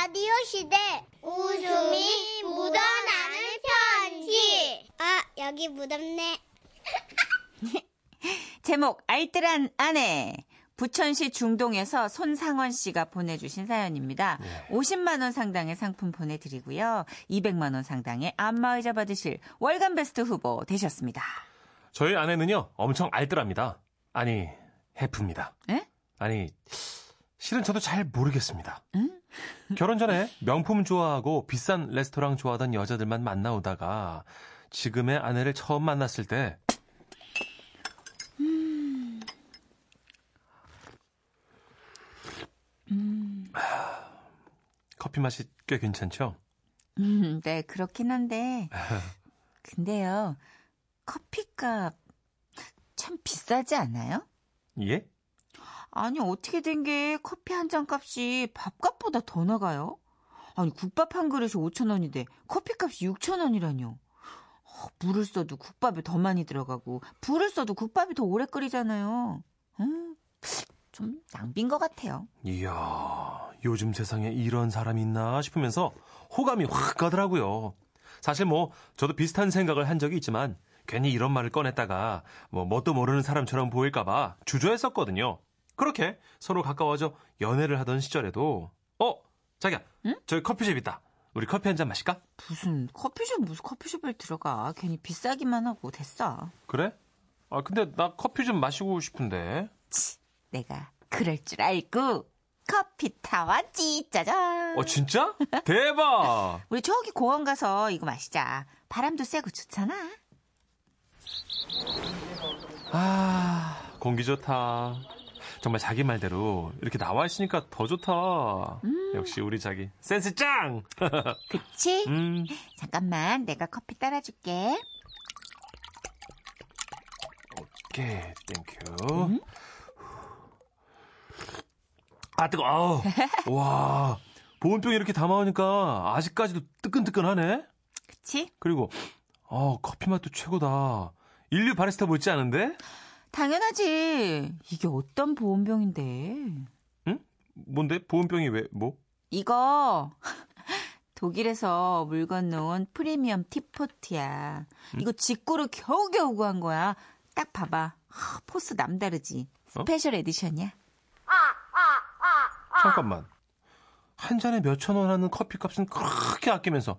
라디오 시대 웃음이 묻어나는 편지. 아, 여기 묻었네. 제목 알뜰한 아내. 부천시 중동에서 손상원 씨가 보내주신 사연입니다. 50만 원 상당의 상품 보내드리고요. 200만 원 상당의 안마의자 받으실 월간 베스트 후보 되셨습니다. 저희 아내는요, 엄청 알뜰합니다. 아니, 해프입니다. 에? 아니, 실은 저도 잘 모르겠습니다. 결혼 전에 명품 좋아하고 비싼 레스토랑 좋아하던 여자들만 만나오다가 지금의 아내를 처음 만났을 때 하, 커피 맛이 꽤 괜찮죠? 음, 네, 그렇긴 한데. 근데요, 커피값 참 비싸지 않아요? 예? 아니, 어떻게 된 게 커피 한 잔 값이 밥값보다 더 나가요? 아니, 국밥 한 그릇이 5천원인데 커피값이 6천원이라뇨. 물을 써도 국밥에 더 많이 들어가고, 불을 써도 국밥이 더 오래 끓이잖아요. 음, 좀 낭비인 것 같아요. 이야, 요즘 세상에 이런 사람이 있나 싶으면서 호감이 확 가더라고요. 사실 뭐, 저도 비슷한 생각을 한 적이 있지만, 괜히 이런 말을 꺼냈다가, 뭐, 뭣도 모르는 사람처럼 보일까봐 주저했었거든요. 그렇게 서로 가까워져 연애를 하던 시절에도, 어, 자기야, 저기 커피숍 있다. 우리 커피 한 잔 마실까? 무슨 커피숍, 무슨 커피숍을 들어가. 괜히 비싸기만 하고 됐어. 그래? 아, 근데 나 커피 좀 마시고 싶은데. 치, 내가 그럴 줄 알고 커피 타왔지, 짜잔. 어, 진짜? 대박! 우리 저기 공원 가서 이거 마시자. 바람도 쐬고 좋잖아. 아, 공기 좋다. 정말 자기 말대로 이렇게 나와 있으니까 더 좋다. 역시 우리 자기 센스 짱. 그치? 음, 잠깐만, 내가 커피 따라줄게. 오케이, Thank you. 아 뜨거. 아우. 와, 보온병 이렇게 담아오니까 아직까지도 뜨끈뜨끈하네. 그치? 그리고 어 커피 맛도 최고다. 일류 바리스타 못지 않은데? 당연하지. 이게 어떤 보온병인데. 응? 뭔데? 보온병이 왜 뭐? 이거 독일에서 물 건너온 프리미엄 teapot이야. 이거 직구로 겨우겨우 구한 거야. 딱 봐봐. 하, force 남다르지. special edition이야. 잠깐만. 한 잔에 몇천 원 하는 커피 값은 그렇게 아끼면서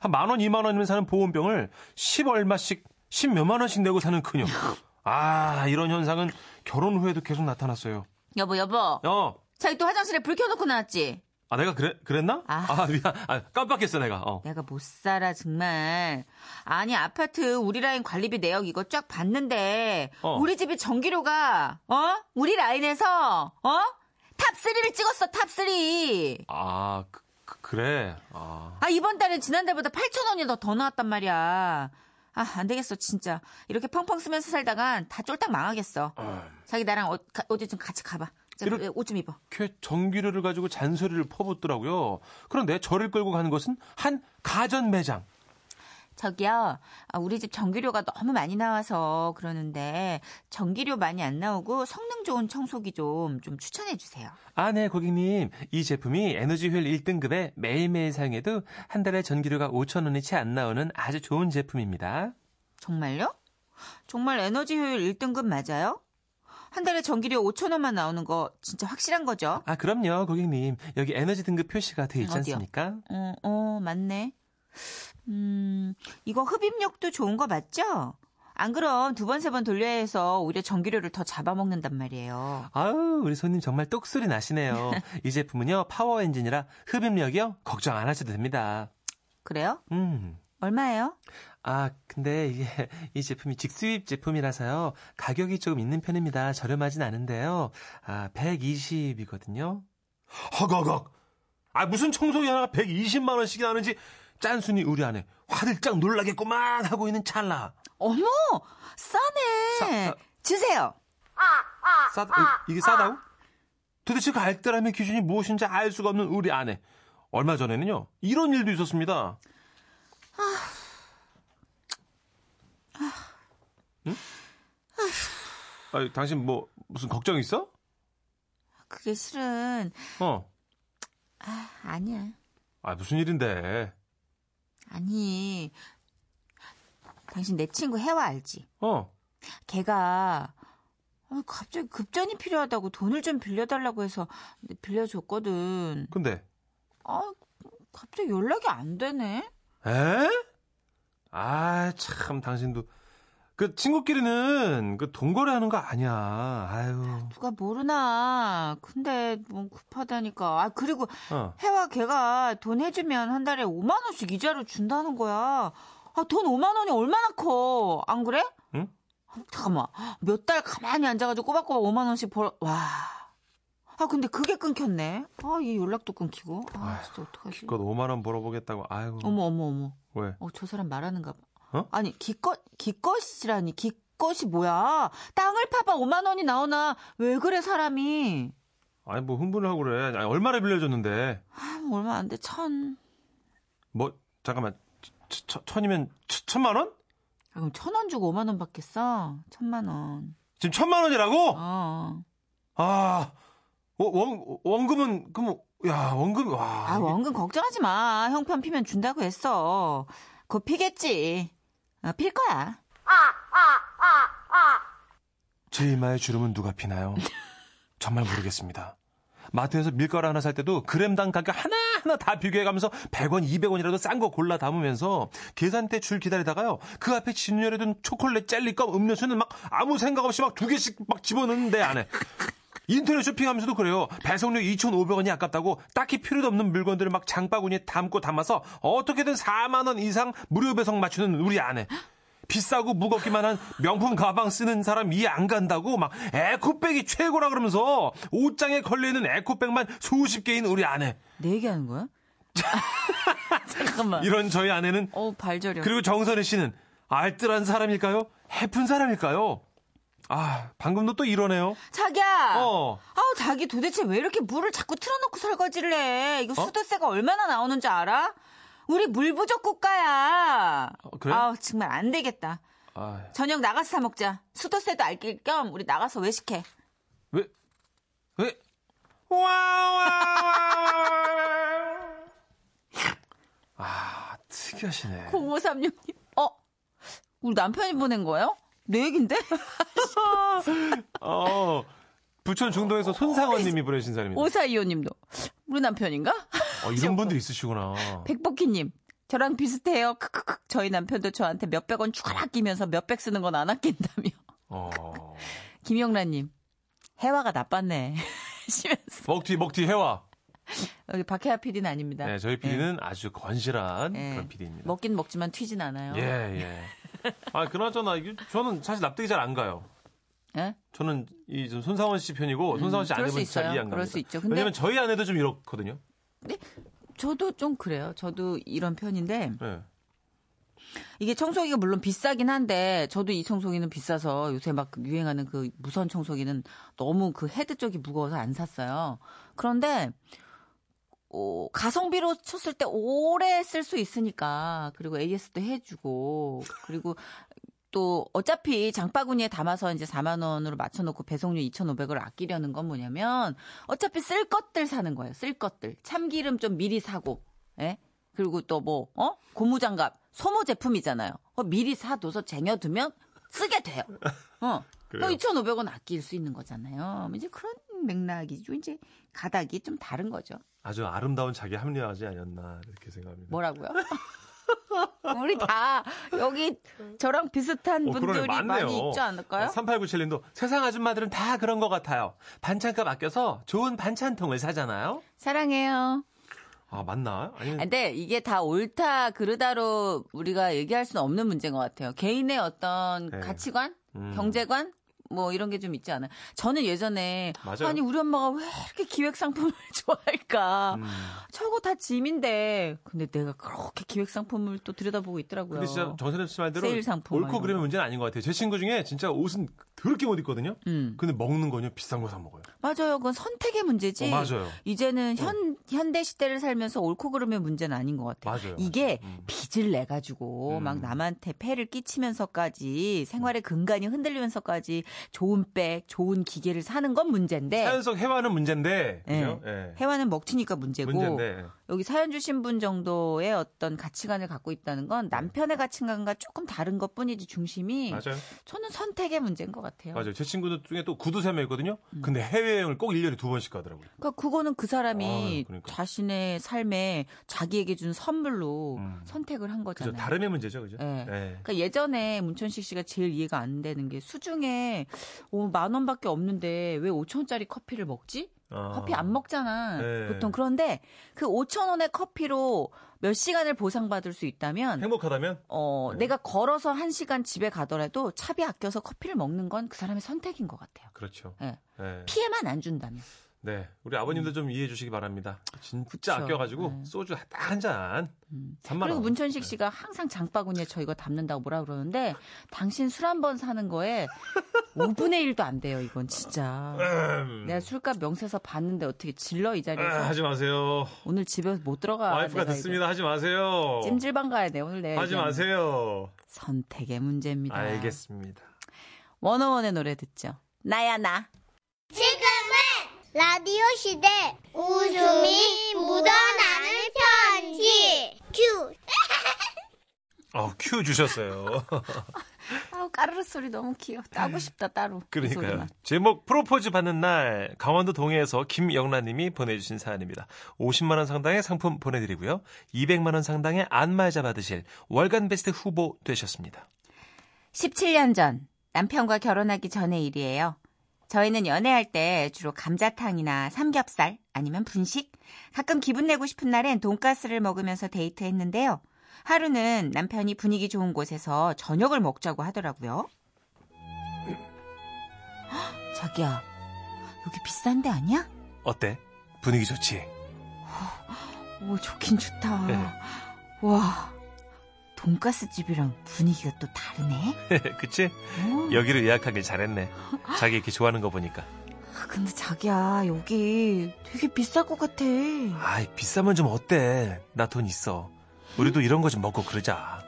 한 만 원, 이만 원이면 사는 보온병을 10 얼마씩, 10 몇만 원씩 내고 사는 그녀. 아, 이런 현상은 결혼 후에도 계속 나타났어요. 여보, 여보. 어, 자기 또 화장실에 불 켜놓고 나왔지? 아, 내가 그래, 그랬나? 아. 아, 미안. 아, 깜빡했어, 내가. 어. 내가 못 살아, 정말. 아니, 아파트 우리 라인 관리비 내역 이거 쫙 봤는데, 어. 우리 집이 전기료가, 어? 우리 라인에서, 어? top3를 찍었어, top3. 아, 그, 그, 그래. 아. 아, 이번 달엔 지난달보다 8,000원이 더, 더 나왔단 말이야. 아, 안 되겠어, 진짜. 이렇게 펑펑 쓰면서 살다간 다 쫄딱 망하겠어. 자기 나랑 어, 가- 어디 좀 같이 가봐. 자, 이렇게- 옷좀 입어. 이렇게 전기료를 가지고 잔소리를 퍼붓더라고요. 그런데 저를 끌고 가는 것은 한 가전 매장. 저기요, 아, 우리 집 전기료가 너무 많이 나와서 그러는데, 전기료 많이 안 나오고 성능 좋은 청소기 좀, 좀 추천해 주세요. 아, 네, 고객님. 이 제품이 에너지 효율 1등급에 매일매일 사용해도 한 달에 전기료가 5,000원이 채 안 나오는 아주 좋은 제품입니다. 정말요? 정말 에너지 효율 1등급 맞아요? 한 달에 전기료 5천 원만 나오는 거 진짜 확실한 거죠? 아, 그럼요, 고객님. 여기 에너지 등급 표시가 되어 있지 어디요? 않습니까? 어, 어, 맞네. 음, 이거 흡입력도 좋은 거 맞죠? 안 그럼 두 번, 세 번 돌려야 해서 오히려 전기료를 더 잡아먹는단 말이에요. 아우, 우리 손님 정말 똑소리 나시네요. 이 제품은요, 파워 엔진이라 흡입력이요, 걱정 안 하셔도 됩니다. 그래요? 음. 얼마예요? 아, 근데 이게, 이 제품이 직수입 제품이라서요, 가격이 조금 있는 편입니다. 저렴하진 않은데요. 아, 120이거든요. 허거걱! 아, 무슨 청소기 하나가 120만 원씩이 나는지, 짠순이 우리 안에 화들짝 놀라겠구만! 하고 있는 찰나. 어머! 싸네! 싸- 싸- 주세요! 싸다, 이- 이게 싸다고? 도대체 그 알뜰함의 기준이 무엇인지 알 수가 없는 우리 아내. 얼마 전에는요, 이런 일도 있었습니다. 응? 아, 당신 뭐, 무슨 걱정 있어? 그게 실은, 어. 아니야. 아, 무슨 일인데? 아니. 당신 내 친구 해와 알지? 어. 걔가 아, 갑자기 급전이 필요하다고 돈을 좀 빌려달라고 해서 빌려줬거든. 근데 아, 갑자기 연락이 안 되네. 에? 아, 참 당신도 그 친구끼리는 그 돈거래 하는 거 아니야. 아유. 누가 모르나. 근데 뭐 급하다니까. 아, 그리고 어. 해와 걔가 돈 해주면 한 달에 5만 원씩 이자로 준다는 거야. 아, 돈 5만 원이 얼마나 커. 안 그래? 응? 아, 잠깐만. 몇 달 가만히 앉아가지고 꼬박꼬박 5만 원씩 벌, 와. 아, 근데 그게 끊겼네. 아, 얘 연락도 끊기고. 아, 진짜 어떡하지? 기껏 5만 원 벌어보겠다고. 아이고. 어머, 어머, 어머. 왜? 어, 저 사람 말하는가 봐. 어? 아니, 기껏, 기껏이라니, 기껏이 뭐야? 땅을 파봐 5만 원이 나오나? 왜 그래, 사람이? 아니 뭐 흥분을 하고 그래. 아니, 얼마나 빌려줬는데? 아, 뭐 얼마 안 돼, 천. 뭐 잠깐만. 천, 천, 천이면 천, 천만 원? 아, 그럼 천 원 주고 5만 원 받겠어? 천만 원. 지금 천만 원이라고? 어. 아, 원, 원, 원금은, 그럼, 야, 원금, 와. 아, 원금 걱정하지 마. 형편 피면 준다고 했어. 곧 피겠지. 아, 필 거야. 제 이마의 주름은 누가 피나요? 정말 모르겠습니다. 마트에서 밀가루 하나 살 때도 그램당 가격 하나하나 다 비교해가면서 100원, 200원이라도 싼 거 골라 담으면서 계산대 줄 기다리다가요. 그 앞에 진열해둔 초콜릿, 젤리껌, 음료수는 막 아무 생각 없이 막 두 개씩 막 집어넣는데 안에. 인터넷 쇼핑하면서도 그래요. 배송료 2,500원이 아깝다고 딱히 필요도 없는 물건들을 막 장바구니에 담고 담아서 어떻게든 4만 원 이상 무료 배송 맞추는 우리 아내. 비싸고 무겁기만 한 명품 가방 쓰는 사람 이해 안 간다고 막 에코백이 최고라 그러면서 옷장에 걸려있는 에코백만 수십 개인 우리 아내. 내 얘기하는 거야? 잠깐만. 이런 저희 아내는 어, 발저려. 그리고 정선혜 씨는 알뜰한 사람일까요? 해픈 사람일까요? 아, 방금도 또 이러네요. 자기야. 어. 아우, 자기 도대체 왜 이렇게 물을 자꾸 틀어놓고 설거지를 해? 이거 수도세가 얼마나 나오는지 알아? 우리 물 부족 국가야. 어, 그래? 아우, 정말 안 되겠다. 아, 저녁 나가서 사 먹자. 수도세도 아낄 겸 우리 나가서 외식해. 왜? 왜? 와와와. 아, 특이하시네. 0536님. 어? 우리 남편이 보낸 거예요? 내 얘긴데? 어, 부천 중동에서 손상원 님이 보내신 사람입니다. 5425님도. 우리 남편인가? 어, 이런 분들 있으시구나. 백복희 님. 저랑 비슷해요. 크크크. 저희 남편도 저한테 몇백 원 추가 아끼면서 몇백 쓰는 건 안 아낀다며. 어. 김영란 님. 해화가 나빴네. 시면서. 먹튀, 먹튀 해와. 여기 박혜아 PD는 아닙니다. 네, 저희 PD는 아주 건실한 예. 그런 PD입니다. 먹긴 먹지만 튀진 않아요. 예, 예. 아, 그나저나, 저는 사실 납득이 잘 안 가요. 예? 저는 이좀 손상원 씨 편이고, 손상원 씨 음, 그럴 수 아내분 잘. 이해 안 갑니다. 그럴 수 있죠. 근데- 왜냐면 저희 아내도 좀 이렇거든요. 저도 좀 그래요. 저도 이런 편인데 네. 이게 청소기가 물론 비싸긴 한데 저도 이 청소기는 비싸서 요새 막 유행하는 그 무선 청소기는 너무 그 헤드 쪽이 무거워서 안 샀어요. 그런데 어, 가성비로 쳤을 때 오래 쓸 수 있으니까 그리고 AS도 해주고 그리고 또 어차피 장바구니에 담아서 이제 4만 원으로 맞춰놓고 배송료 2,500을 아끼려는 건 뭐냐면 어차피 쓸 것들 사는 거예요. 쓸 것들 참기름 좀 미리 사고, 예? 그리고 또 뭐, 어? 고무장갑, 소모 제품이잖아요. 어, 미리 사둬서 쟁여두면 쓰게 돼요. 어. 또 2,500원 아낄 수 있는 거잖아요. 이제 그런 맥락이죠. 이제 가닥이 좀 다른 거죠. 아주 아름다운 자기 합리화하지 않았나, 이렇게 생각합니다. 뭐라고요? 우리 다 여기 저랑 비슷한 어, 그러네, 분들이 많네요. 많이 있지 않을까요? 3897님도 세상 아줌마들은 다 그런 것 같아요. 반찬값 아껴서 좋은 반찬통을 사잖아요. 사랑해요. 아, 맞나? 아니, 근데 이게 다 옳다 그르다로 우리가 얘기할 수는 없는 문제인 것 같아요. 개인의 어떤 네. 가치관, 음. 경제관 뭐 이런 게 좀 있지 않아요. 저는 예전에 맞아요. 아니 우리 엄마가 왜 이렇게 기획 상품을 좋아할까? 음. 저거 다 짐인데 근데 내가 그렇게 기획 상품을 또 들여다보고 있더라고요. 근데 진짜 정선혜 씨 말대로 세일 상품 옳고 그름의 거. 문제는 아닌 것 같아요. 제 친구 중에 진짜 옷은 더럽게 못 입거든요. 음. 근데 먹는 거요 비싼 거 사 먹어요. 맞아요. 그건 선택의 문제지. 어, 맞아요. 이제는 현 현대 시대를 살면서 옳고 그름의 문제는 아닌 것 같아요. 맞아요. 이게. 음. 빚을 내 가지고 음. 막 남한테 폐를 끼치면서까지 생활의 근간이 흔들리면서까지 좋은 백, 좋은 기계를 사는 건 문제인데 사연 속 해와는 문제인데, 예. 그죠? 예. 해와는 먹튀니까 문제고 문제인데. 여기 사연 주신 분 정도의 어떤 가치관을 갖고 있다는 건 남편의 가치관과 조금 다른 것 뿐이지 중심이 맞아요. 저는 선택의 문제인 것 같아요. 맞아요. 제 친구들 중에 또 구두 세명 있거든요. 음. 근데 해외여행을 꼭 1년에 두 번씩 가더라고요. 그러니까 그거는 그 사람이 아유, 그러니까. 자신의 삶에 자기에게 준 선물로 음. 선택을 한 그죠. 거잖아요. 다름의 문제죠. 그죠? 예. 예. 그러니까 예전에 문천식 씨가 제일 이해가 안 되는 게 수중에 어, 만 원밖에 없는데 왜 5천 원짜리 커피를 먹지? 아. 커피 안 먹잖아. 네. 보통 그런데 그 5천 원의 커피로 몇 시간을 보상받을 수 있다면 행복하다면? 어, 네. 내가 걸어서 한 시간 집에 가더라도 차비 아껴서 커피를 먹는 건 그 사람의 선택인 것 같아요. 그렇죠. 예. 예. 피해만 안 준다면. 네. 우리 아버님도 좀 이해해 주시기 바랍니다. 진짜 그쵸. 아껴가지고 네. 소주 딱 한 잔. 음. 3만 그리고 원. 문천식 씨가 항상 장바구니에 저 이거 담는다고 뭐라 그러는데 당신 술 한 번 사는 거에 5분의 1도 안 돼요. 이건 진짜. 음. 내가 술값 명세서 봤는데 어떻게 질러 이 자리에서 아, 하지 마세요. 오늘 집에 못 들어가. 와이프가 듣습니다. 하지 마세요. 찜질방 가야 돼 오늘 내가 하지 마세요. 선택의 문제입니다. 알겠습니다. 원어원의 노래 듣죠. 나야 나. 라디오 시대 웃음이 묻어나는 편지 큐 어, 큐 주셨어요. 아우 까르르 소리 너무 귀여워. 따고 싶다 따로. 그 그러니까요. 소리만. 제목 프로포즈 받는 날 강원도 동해에서 김영란님이 보내주신 사연입니다. 50만 원 상당의 상품 보내드리고요. 200만 원 상당의 안마자 받으실 월간 베스트 후보 되셨습니다. 17년 전 남편과 결혼하기 전의 일이에요. 저희는 연애할 때 주로 감자탕이나 삼겹살 아니면 분식, 가끔 기분 내고 싶은 날엔 돈가스를 먹으면서 데이트했는데요. 하루는 남편이 분위기 좋은 곳에서 저녁을 먹자고 하더라고요. 헉, 자기야, 여기 비싼 데 아니야? 어때? 분위기 좋지? 오, 좋긴 좋다. 네. 와, 돈가스 집이랑 분위기가 또 다르네. 그치? 오. 여기를 예약하길 잘했네. 자기 이렇게 좋아하는 거 보니까. 아, 근데 자기야, 여기 되게 비쌀 것 같아. 아이, 비싸면 좀 어때? 나 돈 있어. 우리도 이런 거 좀 먹고 그러자.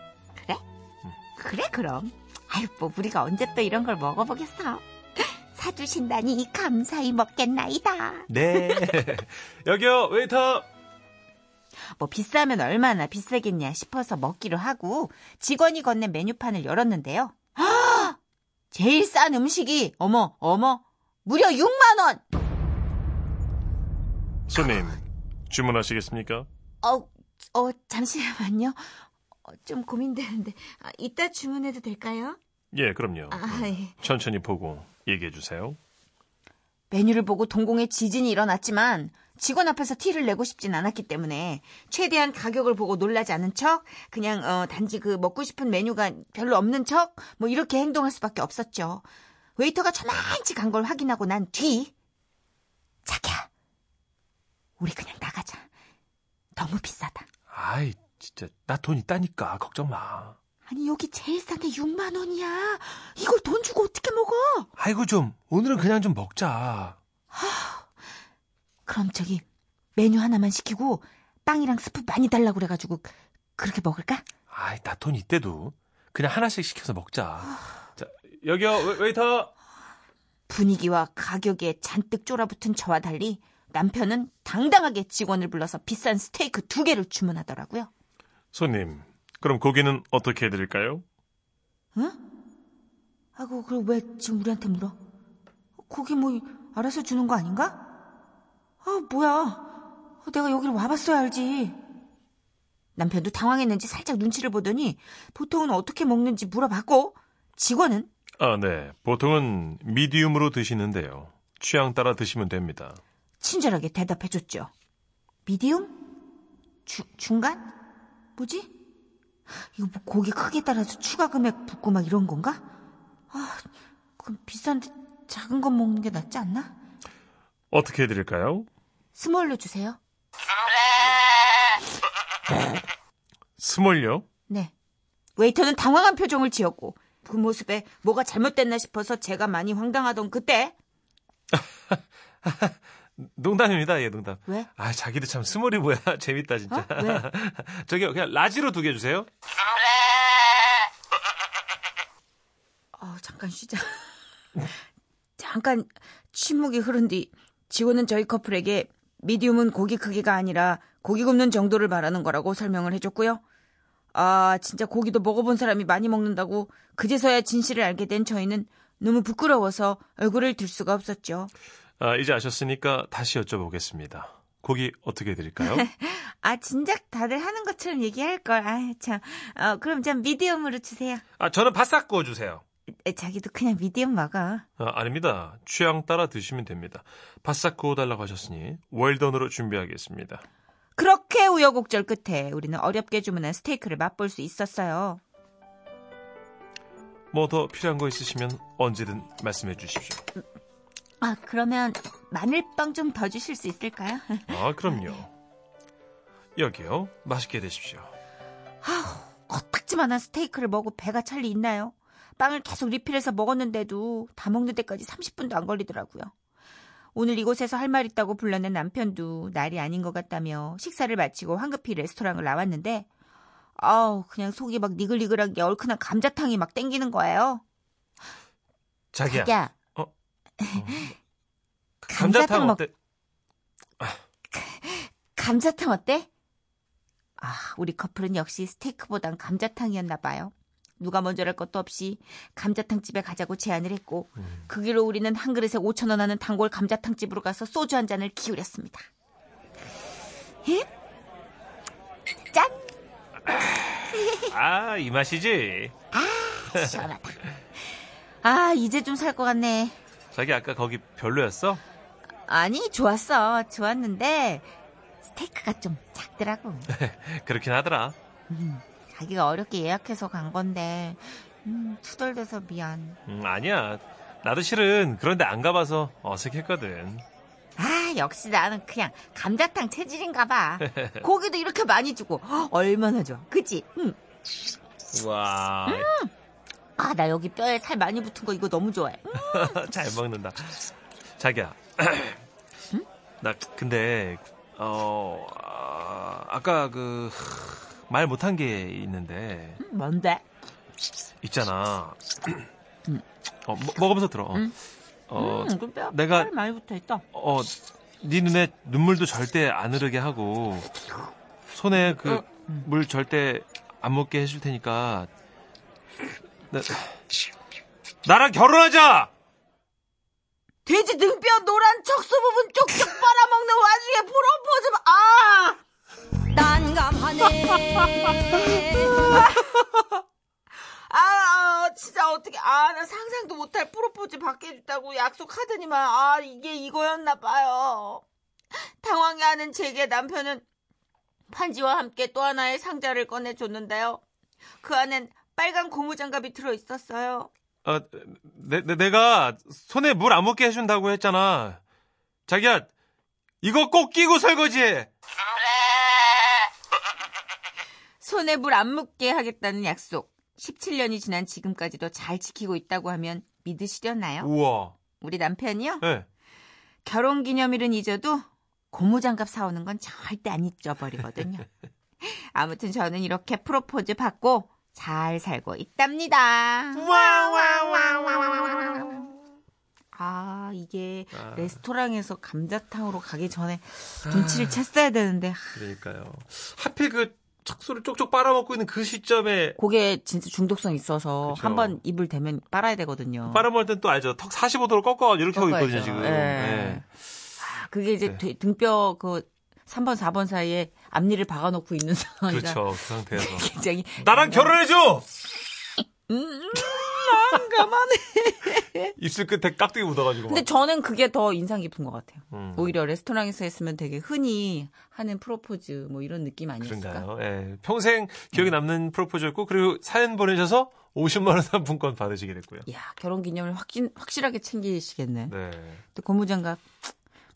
그래, 그럼. 아유, 뭐, 우리가 언제 또 이런 걸 먹어보겠어. 사주신다니 감사히 먹겠나이다. 네. 여기요, 웨이터! 뭐, 비싸면 얼마나 비싸겠냐 싶어서 먹기로 하고, 직원이 건넨 메뉴판을 열었는데요. 아! 제일 싼 음식이, 어머, 어머, 무려 6만 원! 손님, 주문하시겠습니까? 어, 어, 잠시만요. 어, 좀 고민되는데, 아, 이따 주문해도 될까요? 예, 그럼요. 아, 예. 천천히 보고 얘기해 주세요. 메뉴를 보고 동공에 지진이 일어났지만 직원 앞에서 티를 내고 싶진 않았기 때문에 최대한 가격을 보고 놀라지 않은 척 그냥 어, 단지 그 먹고 싶은 메뉴가 별로 없는 척 뭐 이렇게 행동할 수밖에 없었죠. 웨이터가 저만치 간 걸 확인하고 난 뒤 자기야 우리 그냥 나가자. 너무 비싸다. 아이, 진짜 나 돈 있다니까 걱정 마. 아니 여기 제일 싼 게 6만 원이야. 이걸 돈 주고 어떻게 먹어? 아이고 좀 오늘은 그냥 좀 먹자. 그럼 저기 메뉴 하나만 시키고 빵이랑 스프 많이 달라고 그래가지고 그렇게 먹을까? 아이, 나 돈 있대도 그냥 하나씩 시켜서 먹자. 자, 여기요, 웨, 웨이터. 분위기와 가격에 잔뜩 쫄아붙은 저와 달리 남편은 당당하게 직원을 불러서 비싼 스테이크 두 개를 주문하더라고요. 손님, 그럼 고기는 어떻게 해드릴까요? 응? 아이고, 그럼 왜 지금 우리한테 물어? 고기 뭐 알아서 주는 거 아닌가? 아, 뭐야. 내가 여기를 와봤어야 알지. 남편도 당황했는지 살짝 눈치를 보더니 보통은 어떻게 먹는지 물어봤고 직원은 아, 네. 보통은 미디움으로 드시는데요. 취향 따라 드시면 됩니다. 친절하게 대답해줬죠. 미디움? 주, 중간? 뭐지? 이거 뭐 고기 크기에 따라서 추가 금액 붙고 막 이런 건가? 아, 그럼 비싼데 작은 건 먹는 게 낫지 않나? 어떻게 해드릴까요? small로 주세요. small요? 네. 웨이터는 당황한 표정을 지었고 그 모습에 뭐가 잘못됐나 싶어서 제가 많이 황당하던 그때 농담입니다. 예, 농담. 왜? 아, 자기도 참 small이 뭐야. 재밌다, 진짜. 어? 왜? 저기요, 그냥 large로 두 개 주세요. 어, 잠깐 쉬자. 잠깐 침묵이 흐른 뒤 지호는 저희 커플에게 미디움은 고기 크기가 아니라 고기 굽는 정도를 말하는 거라고 설명을 해줬고요. 아, 진짜 고기도 먹어본 사람이 많이 먹는다고 그제서야 진실을 알게 된 저희는 너무 부끄러워서 얼굴을 들 수가 없었죠. 아, 이제 아셨으니까 다시 여쭤보겠습니다. 고기 어떻게 드릴까요? 아, 진작 다들 하는 것처럼 얘기할 걸. 아, 참. 어, 그럼 전 미디움으로 주세요. 아, 저는 바싹 구워 주세요. 에, 자기도 그냥 미디움 먹어. 아, 아닙니다. 취향 따라 드시면 됩니다. 바싹 구워달라고 하셨으니 웰던으로 준비하겠습니다. 그렇게 우여곡절 끝에 우리는 어렵게 주문한 스테이크를 맛볼 수 있었어요. 뭐 더 필요한 거 있으시면 언제든 말씀해 주십시오. 아, 그러면 마늘빵 좀 더 주실 수 있을까요? 아, 그럼요. 여기요. 맛있게 드십시오. 코딱지만한 스테이크를 먹고 배가 찰리 있나요? 빵을 계속 리필해서 먹었는데도 다 먹는 데까지 30분도 안 걸리더라고요. 오늘 이곳에서 할 말 있다고 불러낸 남편도 날이 아닌 것 같다며 식사를 마치고 황급히 레스토랑을 나왔는데 아우 그냥 속이 막 니글니글한 게 얼큰한 감자탕이 막 땡기는 거예요. 자기야. 자기야 어? 감자탕 감자탕 먹- 어때? 감자탕 어때? 아, 우리 커플은 역시 스테이크보단 감자탕이었나 봐요. 누가 먼저랄 것도 없이 감자탕 집에 가자고 제안을 했고 그 길로 우리는 한 그릇에 5천 원 하는 단골 감자탕 집으로 가서 소주 한 잔을 기울였습니다. 예? 짠! 아, 이 맛이지. 시원하다. 아, 이제 좀 살 것 같네. 자기 아까 거기 별로였어? 아니, 좋았어. 좋았는데 스테이크가 좀 작더라고. 그렇긴 하더라. 자기가 어렵게 예약해서 간 건데 음, 투덜대서 미안. 음, 아니야. 나도 실은 그런데 안 가봐서 어색했거든. 아 역시 나는 그냥 감자탕 체질인가 봐. 고기도 이렇게 많이 주고 헉, 얼마나 좋아. 그치? 응. 와, 아나 여기 뼈에 살 많이 붙은 거 이거 너무 좋아해. 응. 잘 먹는다. 자기야. 나 근데 어 아, 아까 그 말 못한 게 있는데 뭔데? 있잖아. 어 먹- 먹으면서 들어. 응. 어 음, 그 뼈, 내가- 살 많이 붙어 있다. 어, 네 눈에 눈물도 절대 안 흐르게 하고 손에 그 어. 물 절대 안 묻게 해줄 테니까 나, 나랑 결혼하자. 돼지 등뼈 노란 척수 부분 쪽쪽 빨아먹는 와중에 프로포즈 아! 아, 진짜 어떻게, 아, 나 상상도 못할 프로포즈 받게 해줬다고 약속하더니만, 아, 이게 이거였나 봐요. 당황해 하는 제게 남편은 반지와 함께 또 하나의 상자를 꺼내줬는데요. 그 안엔 빨간 고무장갑이 들어있었어요. 어, 내, 내, 내가 손에 물 안 묻게 해준다고 했잖아. 자기야, 이거 꼭 끼고 설거지해. 손에 물 안 묻게 하겠다는 약속. 17년이 지난 지금까지도 잘 지키고 있다고 하면 믿으시려나요? 우와. 우리 남편이요? 네. 결혼 기념일은 잊어도 고무장갑 사오는 건 절대 안 잊어버리거든요. 아무튼 저는 이렇게 프로포즈 받고 잘 살고 있답니다. 아, 이게 아. 레스토랑에서 감자탕으로 가기 전에 눈치를 챘어야 되는데 그러니까요. 하필 그 척수를 쪽쪽 빨아먹고 있는 그 시점에 그게 진짜 중독성 있어서 그쵸. 한번 입을 대면 빨아야 되거든요. 빨아먹을 땐 또 알죠. 턱 45도로 꺾어 이렇게 하고 있거든요. 지금. 예. 네. 아, 그게 이제 네. 되- 등뼈 그 3번, 4번 사이에 앞니를 박아놓고 있는 상황이라 그렇죠. 그 상태에서. 굉장히 나랑 결혼해줘! 음, 난감하네. 입술 끝에 깍두기 묻어가지고. 근데 막. 저는 그게 더 인상 깊은 것 같아요. 음. 오히려 레스토랑에서 했으면 되게 흔히 하는 프로포즈 뭐 이런 느낌 아니었을까? 그런가요? 예. 평생 기억에 남는 프로포즈였고, 그리고 사연 보내셔서 50만 원 상품권 받으시게 됐고요. 야 결혼 기념일 확신 확실하게 챙기시겠네. 네. 근데 고무장갑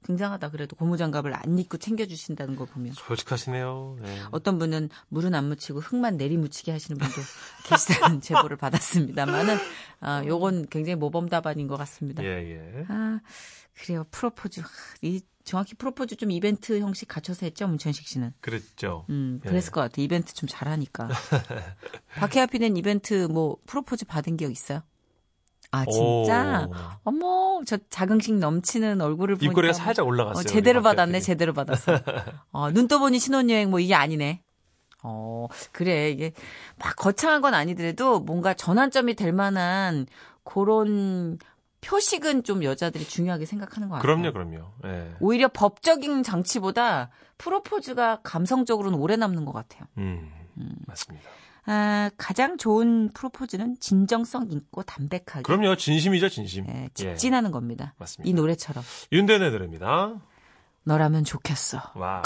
굉장하다 그래도 고무장갑을 안 입고 챙겨주신다는 걸 보면 솔직하시네요. 네. 어떤 분은 물은 안 묻히고 흙만 내리묻히게 하시는 분도 계시다는 제보를 받았습니다만은 아, 요건 굉장히 모범 답안인 것 같습니다. 예, 예. 아 그래요 프로포즈 하, 이 정확히 프로포즈 좀 이벤트 형식 갖춰서 했죠, 문천식 씨는. 그랬죠. 음, 예. 그랬을 것 같아. 이벤트 좀 잘하니까. 박혜아 PD는 이벤트 뭐 프로포즈 받은 기억 있어요? 아, 진짜? 오. 어머, 저 자긍심 넘치는 얼굴을 보니까. 입꼬리가 뭐- 살짝 올라갔어요. 어, 제대로 받았네, 대표님. 제대로 받았어. 어, 눈 떠보니 신혼여행 뭐 이게 아니네. 어, 그래. 이게 막 거창한 건 아니더라도 뭔가 전환점이 될 만한 그런 표식은 좀 여자들이 중요하게 생각하는 것 같아요. 그럼요, 그럼요. 예. 오히려 법적인 장치보다 프로포즈가 감성적으로는 오래 남는 것 같아요. 음, 맞습니다. 아, 가장 좋은 프로포즈는 진정성 있고 담백하게 그럼요, 진심이죠, 진심. 예, 예, 직진하는 겁니다. 맞습니다. 이 노래처럼 윤대네 노래입니다. 너라면 좋겠어. 와.